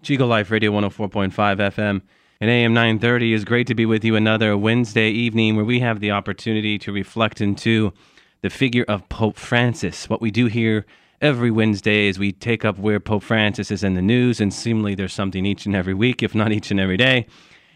Chico Life Radio 104.5 FM and AM 930 is great to be with you another Wednesday evening where we have the opportunity to reflect into the figure of Pope Francis. What we do here every Wednesday is we take up where Pope Francis is in the news, and seemingly there's something each and every week, if not each and every day.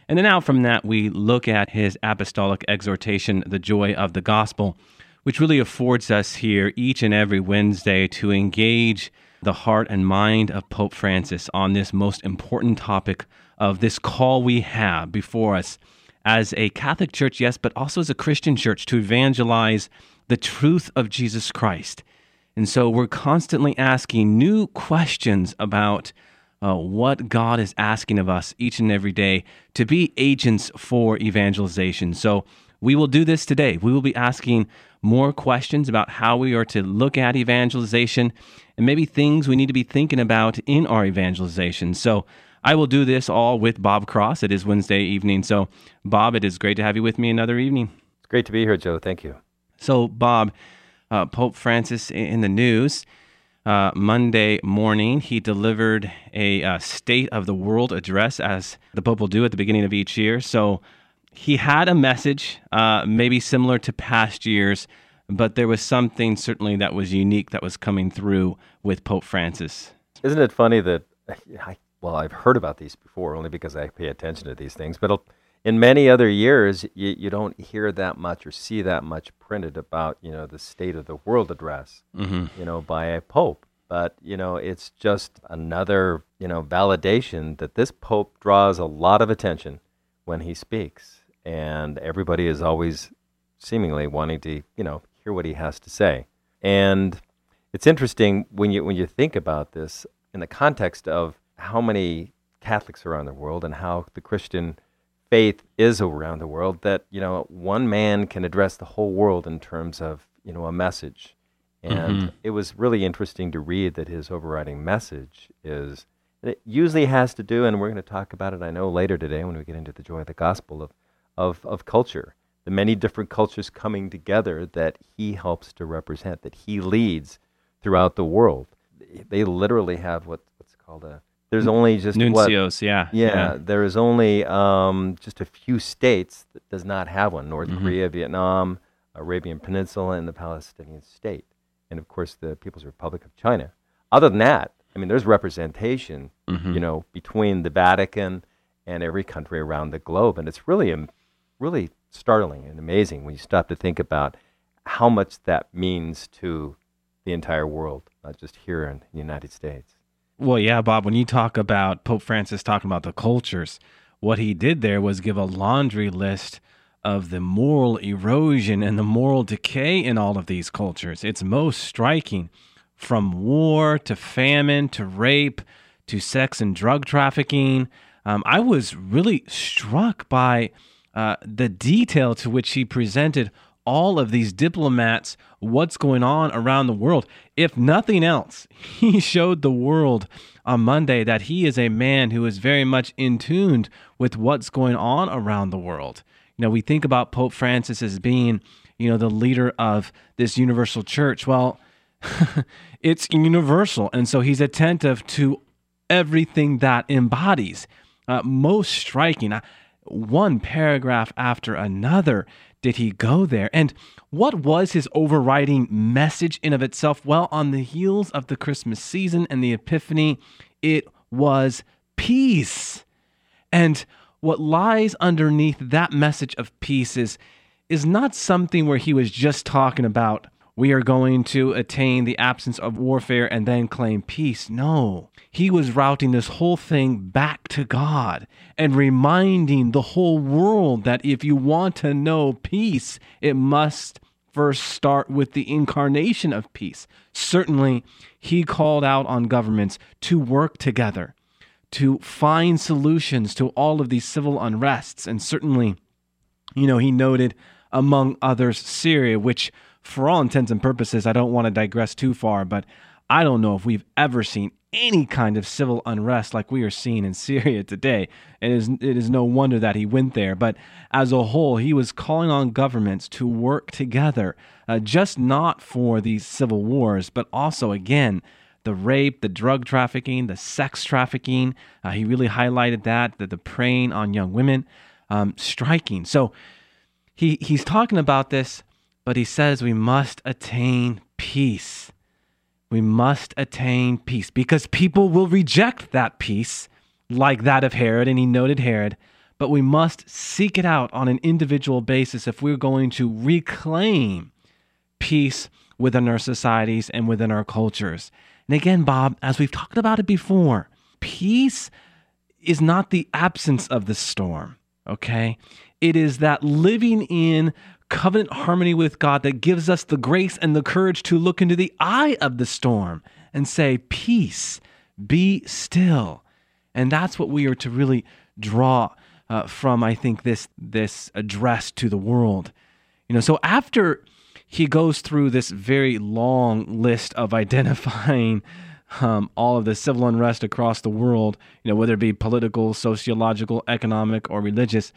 And then out from that, we look at his apostolic exhortation, The Joy of the Gospel, which really affords us here each and every Wednesday to engage the heart and mind of Pope Francis on this most important topic of this call we have before us as a Catholic church, yes, but also as a Christian church to evangelize the truth of Jesus Christ. And so we're constantly asking new questions about uh, what God is asking of us each and every day to be agents for evangelization. So we will do this today. We will be asking more questions about how we are to look at evangelization and maybe things we need to be thinking about in our evangelization. So I will do this all with Bob Cross. It is Wednesday evening. So, Bob, it is great to have you with me another evening. It's great to be here, Joe. Thank you. So, Bob, uh, Pope Francis in the news. Uh, Monday morning, he delivered a uh, State of the World address, as the Pope will do at the beginning of each year. So, he had a message, uh, maybe similar to past years, but there was something certainly that was unique that was coming through with Pope Francis. Isn't it funny that, I, well, I've heard about these before only because I pay attention to these things, but in many other years, you, you don't hear that much or see that much printed about, you know, the State of the World address, mm-hmm. you know, by a pope. But, you know, it's just another, you know, validation that this pope draws a lot of attention when he speaks and everybody is always seemingly wanting to, you know, hear what he has to say. And it's interesting when you when you think about this in the context of how many Catholics are around the world and how the Christian faith is around the world that you know one man can address the whole world in terms of you know a message and mm-hmm. it was really interesting to read that his overriding message is it usually has to do and we're going to talk about it i know later today when we get into the joy of the gospel of of, of culture, the many different cultures coming together that he helps to represent, that he leads throughout the world. They literally have what, what's called a there's only just nuncios, what, yeah, yeah, yeah. There is only um, just a few states that does not have one: North mm-hmm. Korea, Vietnam, Arabian Peninsula, and the Palestinian state, and of course the People's Republic of China. Other than that, I mean, there's representation, mm-hmm. you know, between the Vatican and every country around the globe, and it's really really startling and amazing when you stop to think about how much that means to the entire world, not just here in the United States. Well, yeah, Bob, when you talk about Pope Francis talking about the cultures, what he did there was give a laundry list of the moral erosion and the moral decay in all of these cultures. It's most striking from war to famine to rape to sex and drug trafficking. Um, I was really struck by uh, the detail to which he presented all of these diplomats what's going on around the world. If nothing else, he showed the world on Monday that he is a man who is very much in tune with what's going on around the world. You know, we think about Pope Francis as being, you know, the leader of this universal church. Well, it's universal. And so he's attentive to everything that embodies. Uh, most striking one paragraph after another did he go there. And what was his overriding message in of itself? Well, on the heels of the Christmas season and the Epiphany, it was peace. And what lies underneath that message of peace is, is not something where he was just talking about we are going to attain the absence of warfare and then claim peace. No, he was routing this whole thing back to God and reminding the whole world that if you want to know peace, it must first start with the incarnation of peace. Certainly, he called out on governments to work together, to find solutions to all of these civil unrests. And certainly, you know, he noted, among others, Syria, which, for all intents and purposes, I don't want to digress too far, but I don't know if we've ever seen any kind of civil unrest like we are seeing in Syria today. It is, it is no wonder that he went there. But as a whole, he was calling on governments to work together, uh, just not for these civil wars, but also, again, the rape, the drug trafficking, the sex trafficking. Uh, he really highlighted that, that the preying on young women, um, striking. So he, he's talking about this, but he says we must attain peace. We must attain peace because people will reject that peace, like that of Herod, and he noted Herod, but we must seek it out on an individual basis if we're going to reclaim peace within our societies and within our cultures. And again, Bob, as we've talked about it before, peace is not the absence of the storm, okay? It is that living in covenant harmony with God that gives us the grace and the courage to look into the eye of the storm and say, Peace, be still. And that's what we are to really draw uh, from, I think, this, this address to the world. You know, so after he goes through this very long list of identifying um, all of the civil unrest across the world, you know, whether it be political, sociological, economic, or religious.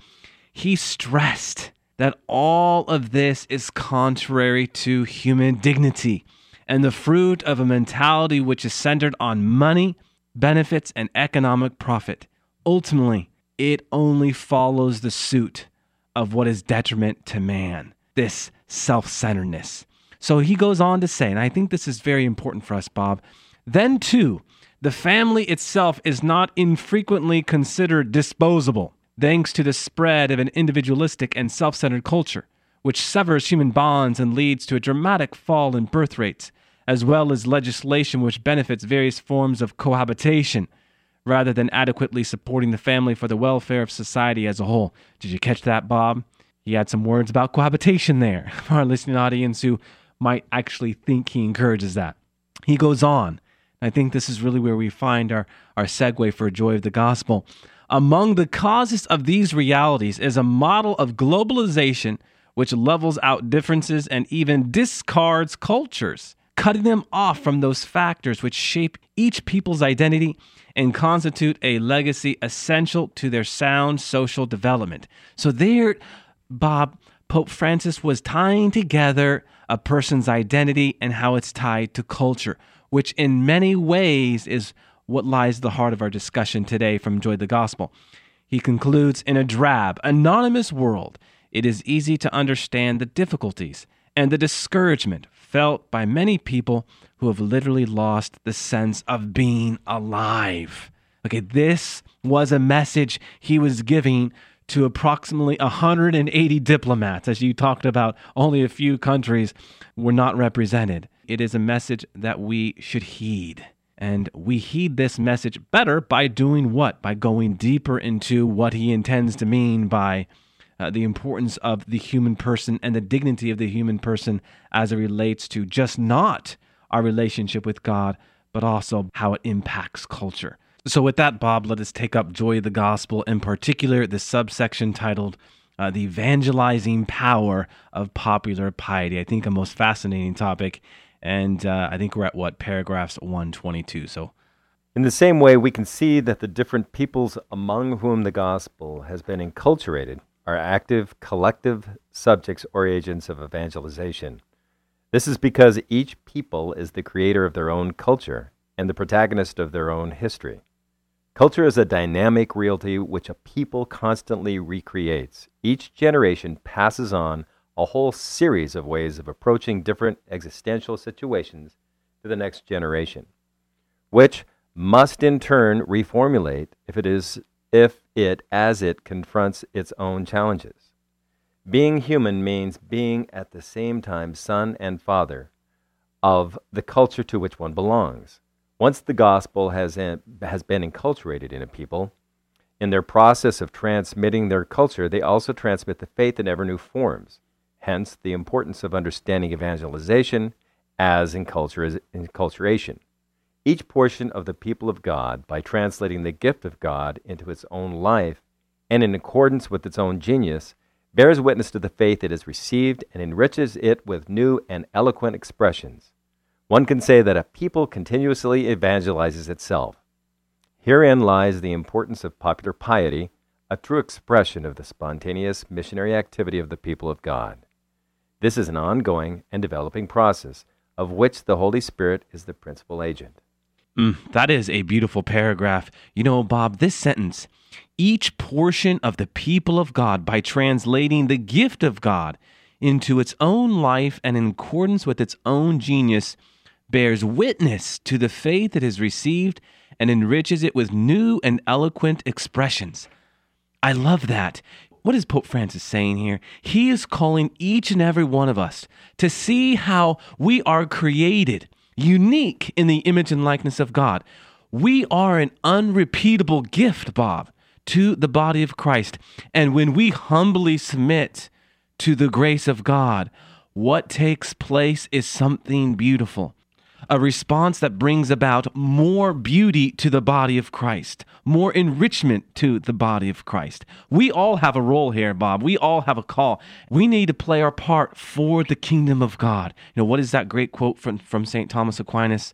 He stressed that all of this is contrary to human dignity and the fruit of a mentality which is centered on money, benefits, and economic profit. Ultimately, it only follows the suit of what is detriment to man. This self centeredness. So he goes on to say, and I think this is very important for us, Bob. Then, too, the family itself is not infrequently considered disposable, thanks to the spread of an individualistic and self centered culture, which severs human bonds and leads to a dramatic fall in birth rates, as well as legislation which benefits various forms of cohabitation rather than adequately supporting the family for the welfare of society as a whole. Did you catch that, Bob? He had some words about cohabitation there for our listening audience who might actually think he encourages that. He goes on. I think this is really where we find our, our segue for joy of the gospel. Among the causes of these realities is a model of globalization which levels out differences and even discards cultures, cutting them off from those factors which shape each people's identity and constitute a legacy essential to their sound social development. So there Bob, Pope Francis was tying together a person's identity and how it's tied to culture, which in many ways is what lies the heart of our discussion today from Joy the Gospel. He concludes In a drab, anonymous world, it is easy to understand the difficulties and the discouragement felt by many people who have literally lost the sense of being alive. Okay, this was a message he was giving to approximately 180 diplomats. As you talked about, only a few countries were not represented. It is a message that we should heed. And we heed this message better by doing what? By going deeper into what he intends to mean by uh, the importance of the human person and the dignity of the human person as it relates to just not our relationship with God, but also how it impacts culture. So, with that, Bob, let us take up Joy of the Gospel, in particular, the subsection titled uh, The Evangelizing Power of Popular Piety. I think a most fascinating topic. And uh, I think we're at what? Paragraphs 122. So, in the same way, we can see that the different peoples among whom the gospel has been enculturated are active, collective subjects or agents of evangelization. This is because each people is the creator of their own culture and the protagonist of their own history. Culture is a dynamic reality which a people constantly recreates. Each generation passes on a whole series of ways of approaching different existential situations to the next generation, which must in turn reformulate if it is if it as it confronts its own challenges. Being human means being at the same time son and father of the culture to which one belongs. Once the gospel has, has been enculturated in a people, in their process of transmitting their culture, they also transmit the faith in ever new forms. Hence, the importance of understanding evangelization as enculturation. Each portion of the people of God, by translating the gift of God into its own life and in accordance with its own genius, bears witness to the faith it has received and enriches it with new and eloquent expressions. One can say that a people continuously evangelizes itself. Herein lies the importance of popular piety, a true expression of the spontaneous missionary activity of the people of God. This is an ongoing and developing process of which the Holy Spirit is the principal agent. Mm, that is a beautiful paragraph. You know, Bob, this sentence, each portion of the people of God, by translating the gift of God into its own life and in accordance with its own genius, bears witness to the faith it has received and enriches it with new and eloquent expressions. I love that. What is Pope Francis saying here? He is calling each and every one of us to see how we are created unique in the image and likeness of God. We are an unrepeatable gift, Bob, to the body of Christ. And when we humbly submit to the grace of God, what takes place is something beautiful a response that brings about more beauty to the body of Christ, more enrichment to the body of Christ. We all have a role here, Bob. We all have a call. We need to play our part for the kingdom of God. You know, what is that great quote from, from St. Thomas Aquinas?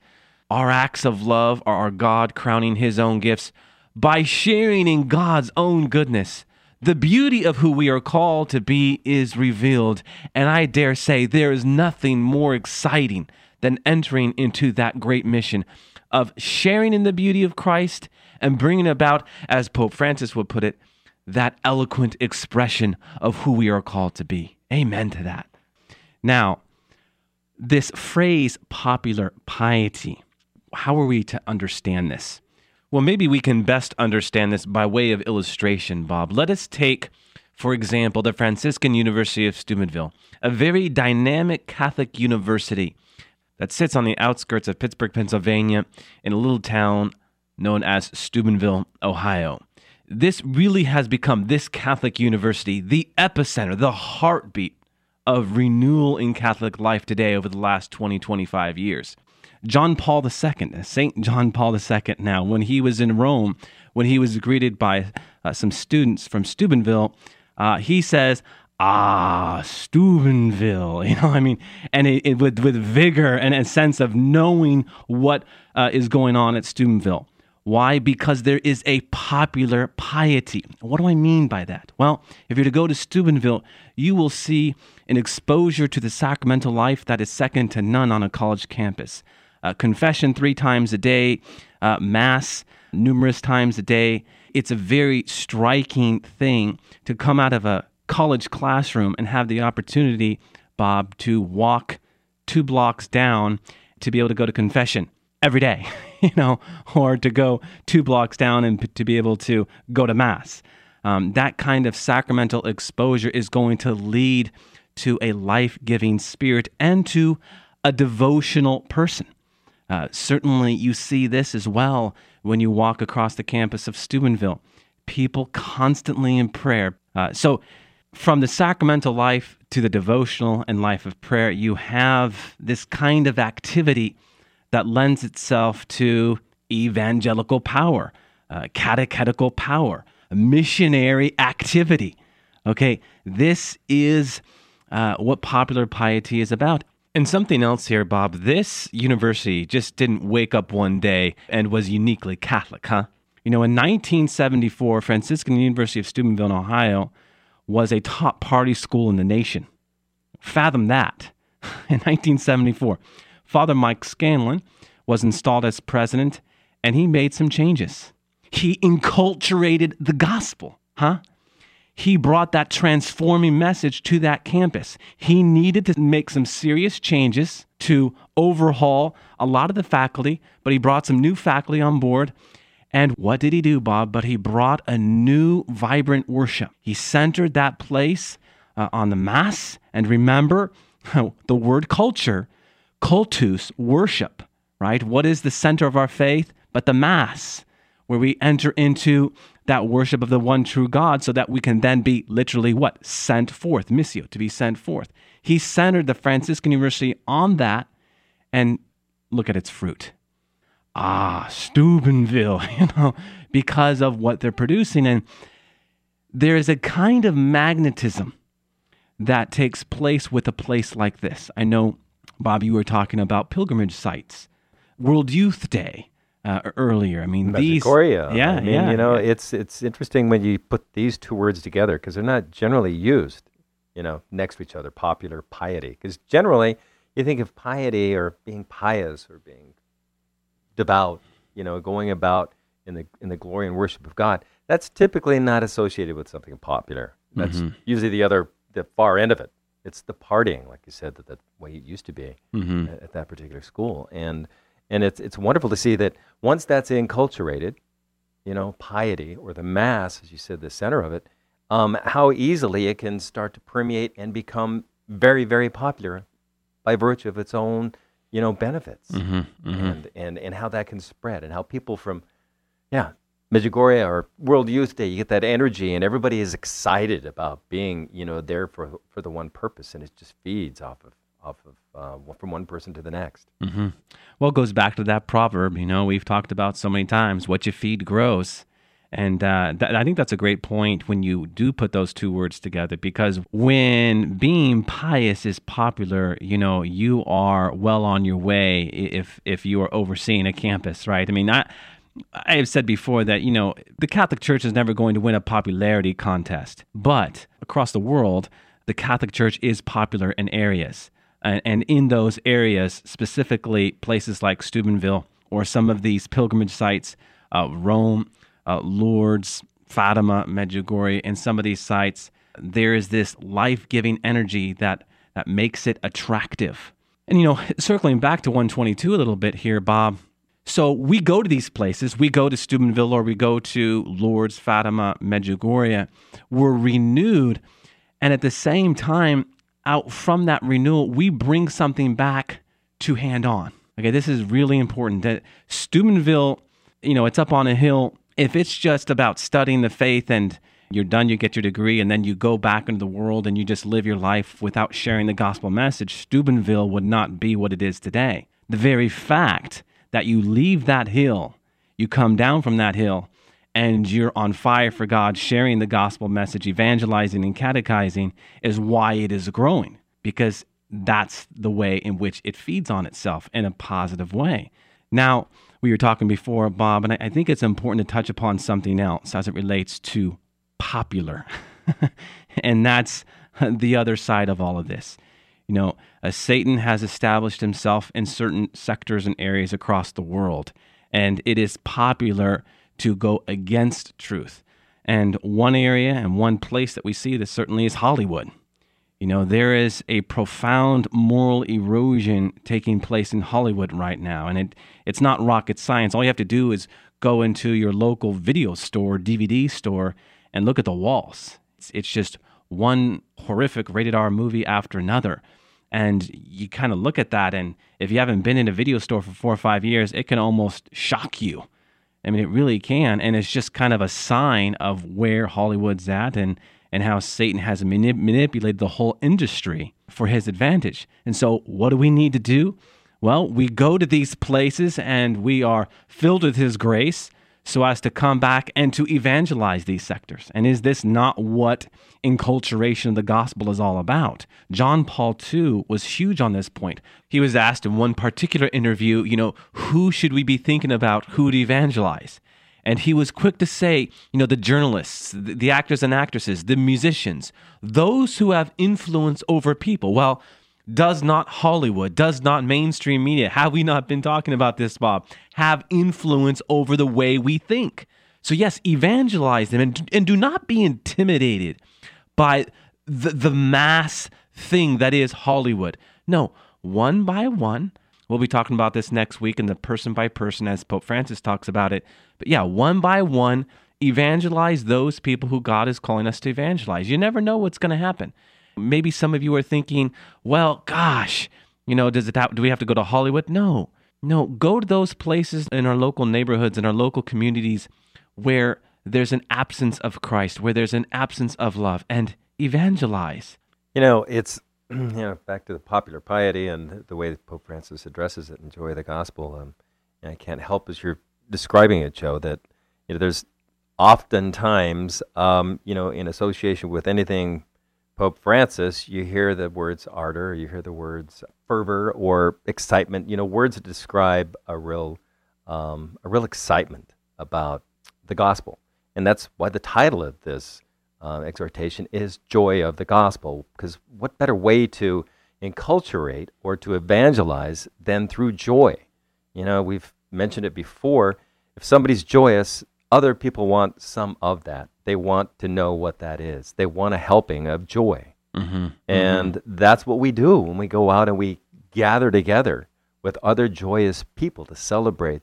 Our acts of love are our God crowning his own gifts by sharing in God's own goodness. The beauty of who we are called to be is revealed, and I dare say there is nothing more exciting than entering into that great mission of sharing in the beauty of Christ and bringing about, as Pope Francis would put it, that eloquent expression of who we are called to be. Amen to that. Now, this phrase, popular piety, how are we to understand this? Well, maybe we can best understand this by way of illustration, Bob. Let us take, for example, the Franciscan University of Steubenville, a very dynamic Catholic university that sits on the outskirts of Pittsburgh, Pennsylvania, in a little town known as Steubenville, Ohio. This really has become this Catholic university, the epicenter, the heartbeat of renewal in Catholic life today over the last 20, 25 years. John Paul II, St. John Paul II, now, when he was in Rome, when he was greeted by uh, some students from Steubenville, uh, he says, ah, Steubenville, you know, I mean, and it, it, with, with vigor and a sense of knowing what uh, is going on at Steubenville. Why? Because there is a popular piety. What do I mean by that? Well, if you're to go to Steubenville, you will see an exposure to the sacramental life that is second to none on a college campus. Uh, confession three times a day, uh, Mass numerous times a day. It's a very striking thing to come out of a college classroom and have the opportunity, Bob, to walk two blocks down to be able to go to confession every day, you know, or to go two blocks down and to be able to go to Mass. Um, that kind of sacramental exposure is going to lead to a life giving spirit and to a devotional person. Uh, certainly, you see this as well when you walk across the campus of Steubenville. People constantly in prayer. Uh, so, from the sacramental life to the devotional and life of prayer, you have this kind of activity that lends itself to evangelical power, uh, catechetical power, missionary activity. Okay, this is uh, what popular piety is about. And something else here, Bob. This university just didn't wake up one day and was uniquely Catholic, huh? You know, in 1974, Franciscan University of Steubenville, Ohio, was a top party school in the nation. Fathom that. In 1974, Father Mike Scanlan was installed as president and he made some changes. He enculturated the gospel, huh? He brought that transforming message to that campus. He needed to make some serious changes to overhaul a lot of the faculty, but he brought some new faculty on board and what did he do, Bob? But he brought a new, vibrant worship. He centered that place uh, on the Mass. And remember the word culture, cultus, worship, right? What is the center of our faith? But the Mass, where we enter into that worship of the one true God so that we can then be literally what? Sent forth, missio, to be sent forth. He centered the Franciscan University on that, and look at its fruit ah, Steubenville, you know, because of what they're producing. And there is a kind of magnetism that takes place with a place like this. I know, Bob, you were talking about pilgrimage sites, World Youth Day. Uh, earlier, I mean, these, yeah, I mean, yeah, you know, yeah. it's it's interesting when you put these two words together because they're not generally used, you know, next to each other. Popular piety, because generally you think of piety or being pious or being devout, you know, going about in the in the glory and worship of God. That's typically not associated with something popular. That's Mhm. usually the other the far end of it. It's the partying, like you said, that the way it used to be hmm at, at that particular school. And and it's it's wonderful to see that once that's enculturated, you know, piety or the mass, as you said, the center of it, um, how easily it can start to permeate and become very, very popular by virtue of its own, you know, benefits hmm hmm and, and and how that can spread and how people from yeah Medjugorje or World Youth Day you get that energy and everybody is excited about being you know there for for the one purpose and it just feeds off of off of uh, from one person to the next hmm Well, it goes back to that proverb, you know, we've talked about so many times what you feed grows. And uh, th- I think that's a great point when you do put those two words together because when being pious is popular, you know, you are well on your way if if you are overseeing a campus, right? I mean, I I have said before that, you know, the Catholic Church is never going to win a popularity contest, but across the world, the Catholic Church is popular in areas. And, and in those areas, specifically places like Steubenville or some of these pilgrimage sites, uh, Rome, uh, Lourdes, Fatima, Medjugorje, and some of these sites, there is this life giving energy that, that makes it attractive. And, you know, circling back to 122 a little bit here, Bob, so we go to these places. We go to Steubenville or we go to Lourdes, Fatima, Medjugorje. We're renewed. And at the same time, out from that renewal, we bring something back to hand on. Okay, this is really important. That Steubenville, you know, it's up on a hill. If it's just about studying the faith and you're done, you get your degree, and then you go back into the world and you just live your life without sharing the gospel message, Steubenville would not be what it is today. The very fact that you leave that hill, you come down from that hill, and you're on fire for God, sharing the gospel message, evangelizing and catechizing, is why it is growing, because that's the way in which it feeds on itself in a positive way. Now, we were talking before, Bob, and I, think it's important to touch upon something else as it relates to popular. and that's the other side of all of this. You know, uh, Satan has established himself in certain sectors and areas across the world, and it is popular to go against truth. And one area and one place that we see this certainly is Hollywood. You know, there is a profound moral erosion taking place in Hollywood right now, and it, it's not rocket science. All you have to do is go into your local video store, DVD store, and look at the walls. It's, it's just one horrific rated R movie after another. And you kind of look at that, and if you haven't been in a video store for four or five years, it can almost shock you. I mean, it really can. And it's just kind of a sign of where Hollywood's at and, and how Satan has manip- manipulated the whole industry for his advantage. And so, what do we need to do? Well, we go to these places and we are filled with his grace so as to come back and to evangelize these sectors. And is this not what enculturation of the gospel is all about? John Paul II was huge on this point. He was asked in one particular interview, you know, who should we be thinking about who to evangelize? And he was quick to say, you know, the journalists, the the actors and actresses, the musicians, those who have influence over people. Well, does not Hollywood, does not mainstream media, have we not been talking about this, Bob, have influence over the way we think? So, yes, evangelize them and, and do not be intimidated by the, the mass thing that is Hollywood. No, one by one, we'll be talking about this next week in the person by person as Pope Francis talks about it. But yeah, one by one, evangelize those people who God is calling us to evangelize. You never know what's going to happen. Maybe some of you are thinking, well, gosh, you know, does it have, do we have to go to Hollywood? No. No, go to those places in our local neighborhoods in our local communities where there's an absence of Christ, where there's an absence of love and evangelize. You know, it's you know back to the popular piety and the way Pope Francis addresses it in Joy of the Gospel. Um, And I can't help as you're describing it, Joe, that you know there's oftentimes um, you know in association with anything Pope Francis, you hear the words ardor, you hear the words fervor or excitement. You know, words that describe a real um, a real excitement about the gospel, and that's why the title of this uh, exhortation is "Joy of the Gospel." Because what better way to enculturate or to evangelize than through joy? You know, we've mentioned it before. If somebody's joyous, other people want some of that. They want to know what that is. They want a helping of joy. Mm-hmm. And mm-hmm. that's what we do when we go out and we gather together with other joyous people to celebrate,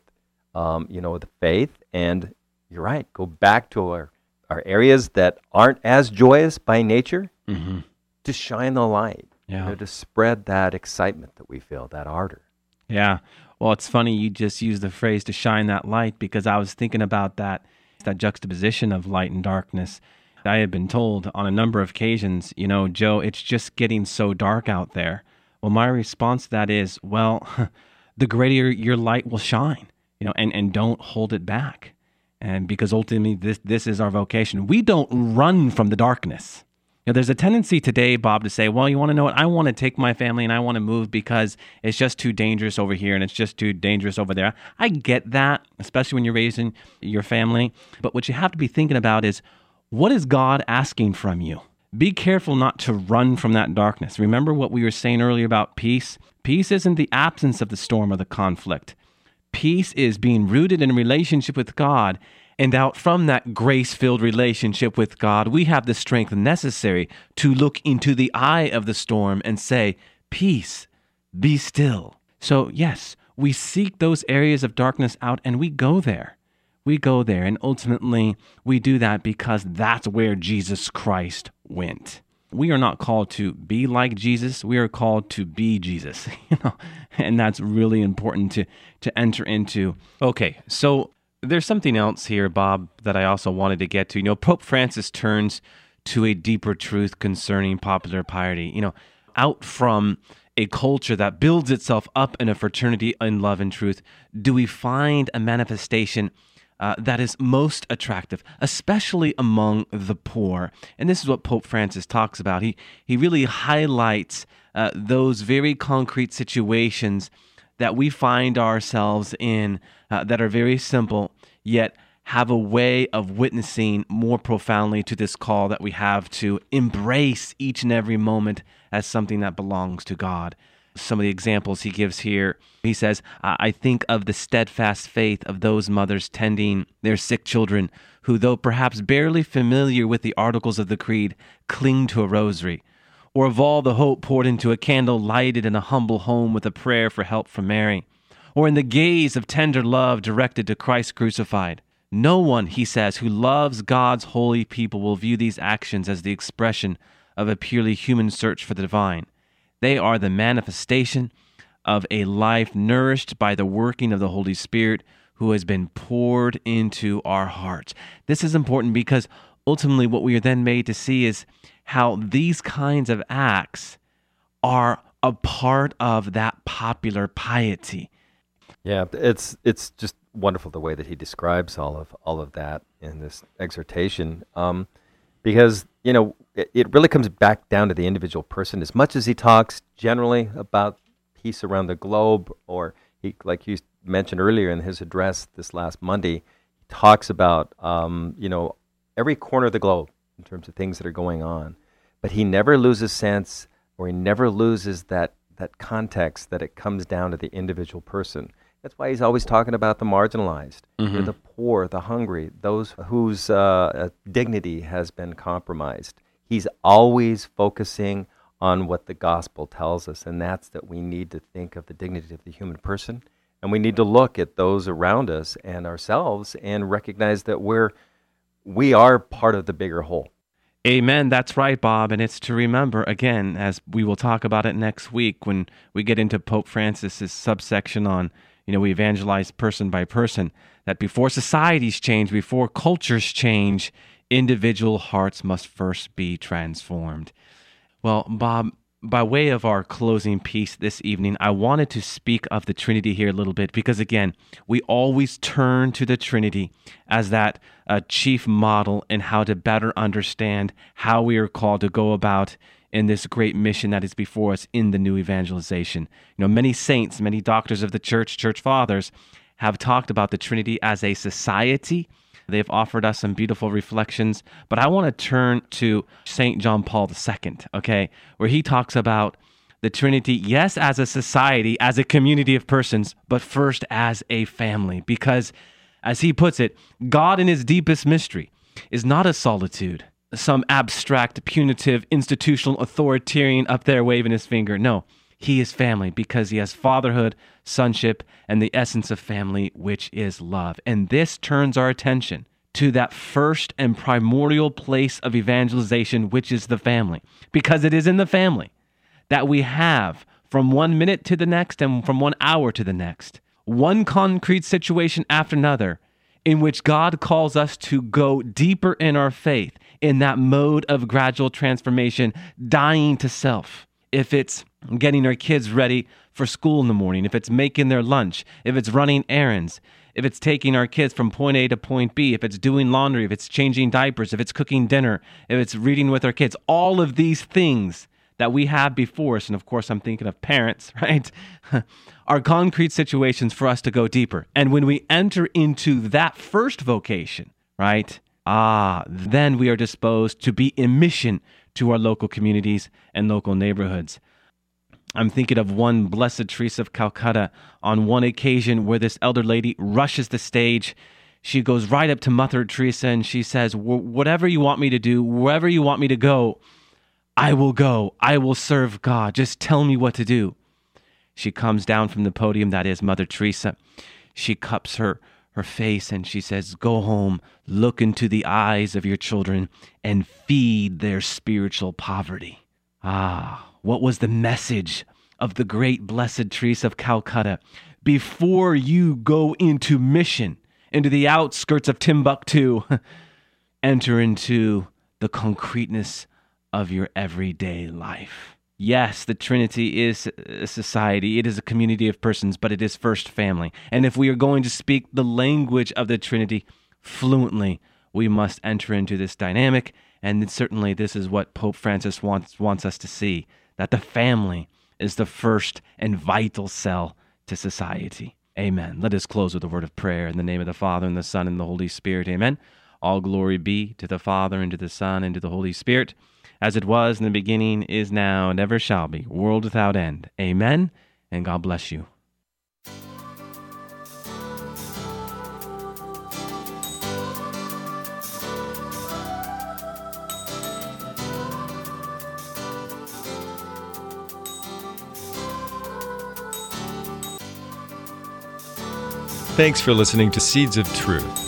um, you know, the faith. And you're right, go back to our, our areas that aren't as joyous by nature mm-hmm. to shine the light, yeah. you know, to spread that excitement that we feel, that ardor. Yeah. Well, it's funny you just used the phrase to shine that light because I was thinking about that that juxtaposition of light and darkness. I had been told on a number of occasions, you know, Joe, it's just getting so dark out there. Well, my response to that is, well, the greater your light will shine, you know, and, and don't hold it back. And because ultimately this this is our vocation. We don't run from the darkness know, there's a tendency today, Bob, to say, well, you want to know what? I want to take my family and I want to move because it's just too dangerous over here and it's just too dangerous over there. I get that, especially when you're raising your family. But what you have to be thinking about is what is God asking from you? Be careful not to run from that darkness. Remember what we were saying earlier about peace? Peace isn't the absence of the storm or the conflict. Peace is being rooted in a relationship with God and out from that grace filled relationship with God, we have the strength necessary to look into the eye of the storm and say, Peace, be still. So, yes, we seek those areas of darkness out and we go there. We go there, and ultimately, we do that because that's where Jesus Christ went. We are not called to be like Jesus. We are called to be Jesus, you know, and that's really important to to enter into. Okay, so there's something else here, Bob, that I also wanted to get to. You know, Pope Francis turns to a deeper truth concerning popular piety. You know, out from a culture that builds itself up in a fraternity in love and truth, do we find a manifestation uh, that is most attractive, especially among the poor? And this is what Pope Francis talks about. He he really highlights uh, those very concrete situations that we find ourselves in uh, that are very simple, yet have a way of witnessing more profoundly to this call that we have to embrace each and every moment as something that belongs to God. Some of the examples he gives here, he says, I think of the steadfast faith of those mothers tending their sick children who, though perhaps barely familiar with the articles of the Creed, cling to a rosary or of all the hope poured into a candle lighted in a humble home with a prayer for help from Mary, or in the gaze of tender love directed to Christ crucified. No one, he says, who loves God's holy people will view these actions as the expression of a purely human search for the divine. They are the manifestation of a life nourished by the working of the Holy Spirit who has been poured into our hearts. This is important because ultimately what we are then made to see is how these kinds of acts are a part of that popular piety. Yeah, it's it's just wonderful the way that he describes all of all of that in this exhortation, um, because you know it, it really comes back down to the individual person. As much as he talks generally about peace around the globe, or he like you mentioned earlier in his address this last Monday, he talks about um, you know every corner of the globe in terms of things that are going on. But he never loses sense or he never loses that, that context that it comes down to the individual person. That's why he's always talking about the marginalized, mm-hmm. the poor, the hungry, those whose uh, uh, dignity has been compromised. He's always focusing on what the gospel tells us, and that's that we need to think of the dignity of the human person, and we need to look at those around us and ourselves and recognize that we're we are part of the bigger whole. Amen. That's right, Bob. And it's to remember, again, as we will talk about it next week when we get into Pope Francis's subsection on, you know, we evangelize person by person, that before societies change, before cultures change, individual hearts must first be transformed. Well, Bob, by way of our closing piece this evening, I wanted to speak of the Trinity here a little bit because, again, we always turn to the Trinity as that uh, chief model in how to better understand how we are called to go about in this great mission that is before us in the new evangelization. You know, many saints, many doctors of the church, church fathers, have talked about the Trinity as a society They've offered us some beautiful reflections, but I want to turn to St. John Paul II, okay, where he talks about the Trinity, yes, as a society, as a community of persons, but first as a family. Because, as he puts it, God in his deepest mystery is not a solitude, some abstract, punitive, institutional authoritarian up there waving his finger. No, he is family because he has fatherhood, sonship, and the essence of family, which is love. And this turns our attention to that first and primordial place of evangelization, which is the family, because it is in the family that we have from one minute to the next and from one hour to the next, one concrete situation after another, in which God calls us to go deeper in our faith in that mode of gradual transformation, dying to self. If it's getting our kids ready for school in the morning, if it's making their lunch, if it's running errands, if it's taking our kids from point A to point B, if it's doing laundry, if it's changing diapers, if it's cooking dinner, if it's reading with our kids, all of these things that we have before us, and of course I'm thinking of parents, right, are concrete situations for us to go deeper. And when we enter into that first vocation, right, ah, then we are disposed to be in mission to our local communities and local neighborhoods. I'm thinking of one Blessed Teresa of Calcutta on one occasion where this elder lady rushes the stage. She goes right up to Mother Teresa and she says, Whatever you want me to do, wherever you want me to go, I will go. I will serve God. Just tell me what to do. She comes down from the podium, that is Mother Teresa. She cups her, her face and she says, Go home, look into the eyes of your children, and feed their spiritual poverty. Ah, what was the message of the great blessed Teresa of Calcutta? Before you go into mission, into the outskirts of Timbuktu, enter into the concreteness of your everyday life. Yes, the Trinity is a society, it is a community of persons, but it is first family. And if we are going to speak the language of the Trinity fluently, we must enter into this dynamic. And certainly, this is what Pope Francis wants, wants us to see that the family is the first and vital cell to society. Amen. Let us close with a word of prayer in the name of the Father, and the Son, and the Holy Spirit. Amen. All glory be to the Father, and to the Son, and to the Holy Spirit, as it was in the beginning, is now, and ever shall be, world without end. Amen. And God bless you. Thanks for listening to Seeds of Truth,